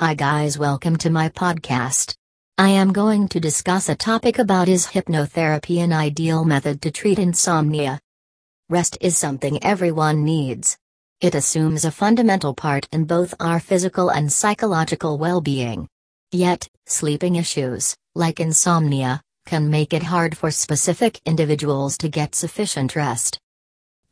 Hi guys, welcome to my podcast. I am going to discuss a topic about is hypnotherapy an ideal method to treat insomnia? Rest is something everyone needs. It assumes a fundamental part in both our physical and psychological well-being. Yet, sleeping issues, like insomnia, can make it hard for specific individuals to get sufficient rest.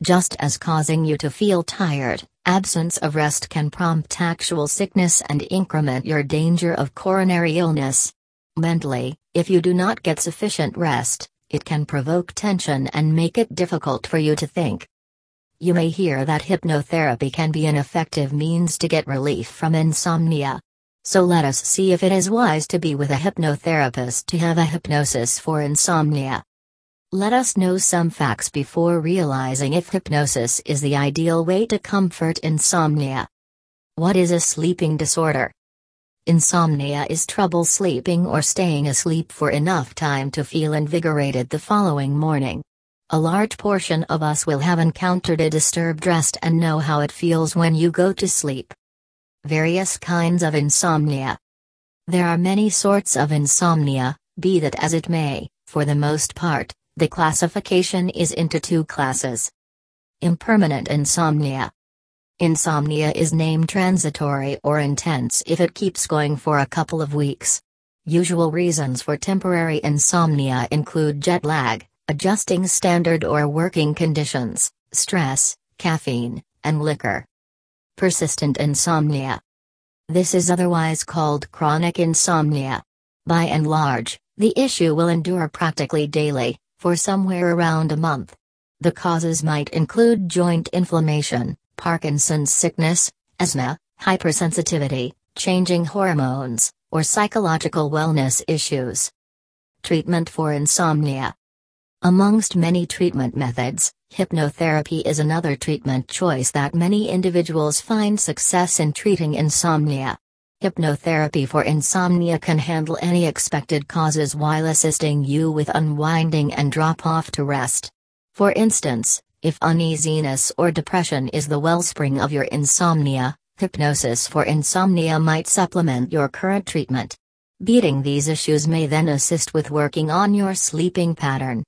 Just as causing you to feel tired, Absence of rest can prompt actual sickness and increment your danger of coronary illness. Mentally, if you do not get sufficient rest, it can provoke tension and make it difficult for you to think. You may hear that hypnotherapy can be an effective means to get relief from insomnia. So let us see if it is wise to be with a hypnotherapist to have a hypnosis for insomnia. Let us know some facts before realizing if hypnosis is the ideal way to comfort insomnia. What is a sleeping disorder? Insomnia is trouble sleeping or staying asleep for enough time to feel invigorated the following morning. A large portion of us will have encountered a disturbed rest and know how it feels when you go to sleep. Various kinds of insomnia. There are many sorts of insomnia, be that as it may, for the most part, the classification is into two classes. Impermanent insomnia. Insomnia is named transitory or intense if it keeps going for a couple of weeks. Usual reasons for temporary insomnia include jet lag, adjusting standard or working conditions, stress, caffeine, and liquor. Persistent insomnia. This is otherwise called chronic insomnia. By and large, the issue will endure practically daily, for somewhere around a month. The causes might include joint inflammation, Parkinson's sickness, asthma, hypersensitivity, changing hormones, or psychological wellness issues. Treatment for insomnia. Amongst many treatment methods, hypnotherapy is another treatment choice that many individuals find success in treating insomnia. Hypnotherapy for insomnia can handle any expected causes while assisting you with unwinding and drop off to rest. For instance, if uneasiness or depression is the wellspring of your insomnia, hypnosis for insomnia might supplement your current treatment. Beating these issues may then assist with working on your sleeping pattern.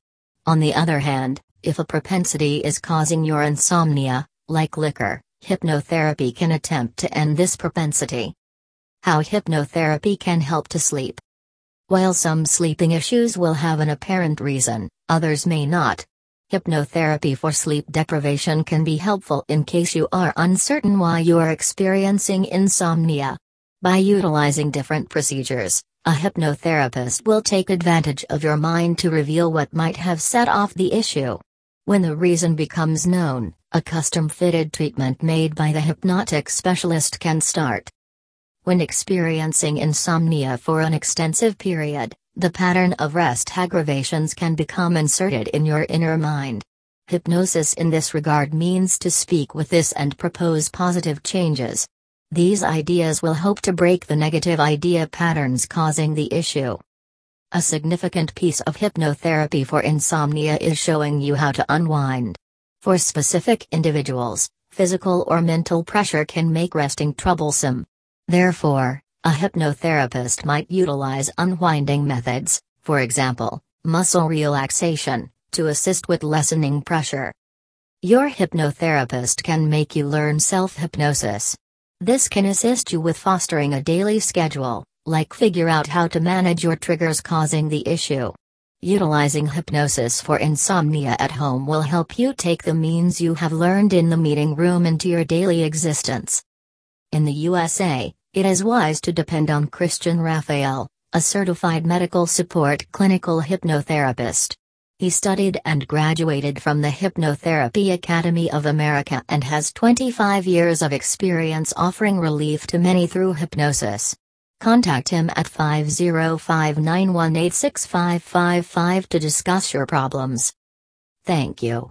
On the other hand, if a propensity is causing your insomnia, like liquor, hypnotherapy can attempt to end this propensity. How hypnotherapy can help to sleep. While some sleeping issues will have an apparent reason, others may not. Hypnotherapy for sleep deprivation can be helpful in case you are uncertain why you are experiencing insomnia. By utilizing different procedures, a hypnotherapist will take advantage of your mind to reveal what might have set off the issue. When the reason becomes known, a custom fitted treatment made by the hypnotic specialist can start. When experiencing insomnia for an extensive period, the pattern of rest aggravations can become inserted in your inner mind. Hypnosis in this regard means to speak with this and propose positive changes. These ideas will help to break the negative idea patterns causing the issue. A significant piece of hypnotherapy for insomnia is showing you how to unwind. For specific individuals, physical or mental pressure can make resting troublesome. Therefore, a hypnotherapist might utilize unwinding methods, for example, muscle relaxation, to assist with lessening pressure. Your hypnotherapist can make you learn self hypnosis. This can assist you with fostering a daily schedule, like figure out how to manage your triggers causing the issue. Utilizing hypnosis for insomnia at home will help you take the means you have learned in the meeting room into your daily existence. In the USA, it is wise to depend on Christian Raphael, a certified medical support clinical hypnotherapist. He studied and graduated from the Hypnotherapy Academy of America and has 25 years of experience offering relief to many through hypnosis. Contact him at 505 918 to discuss your problems. Thank you.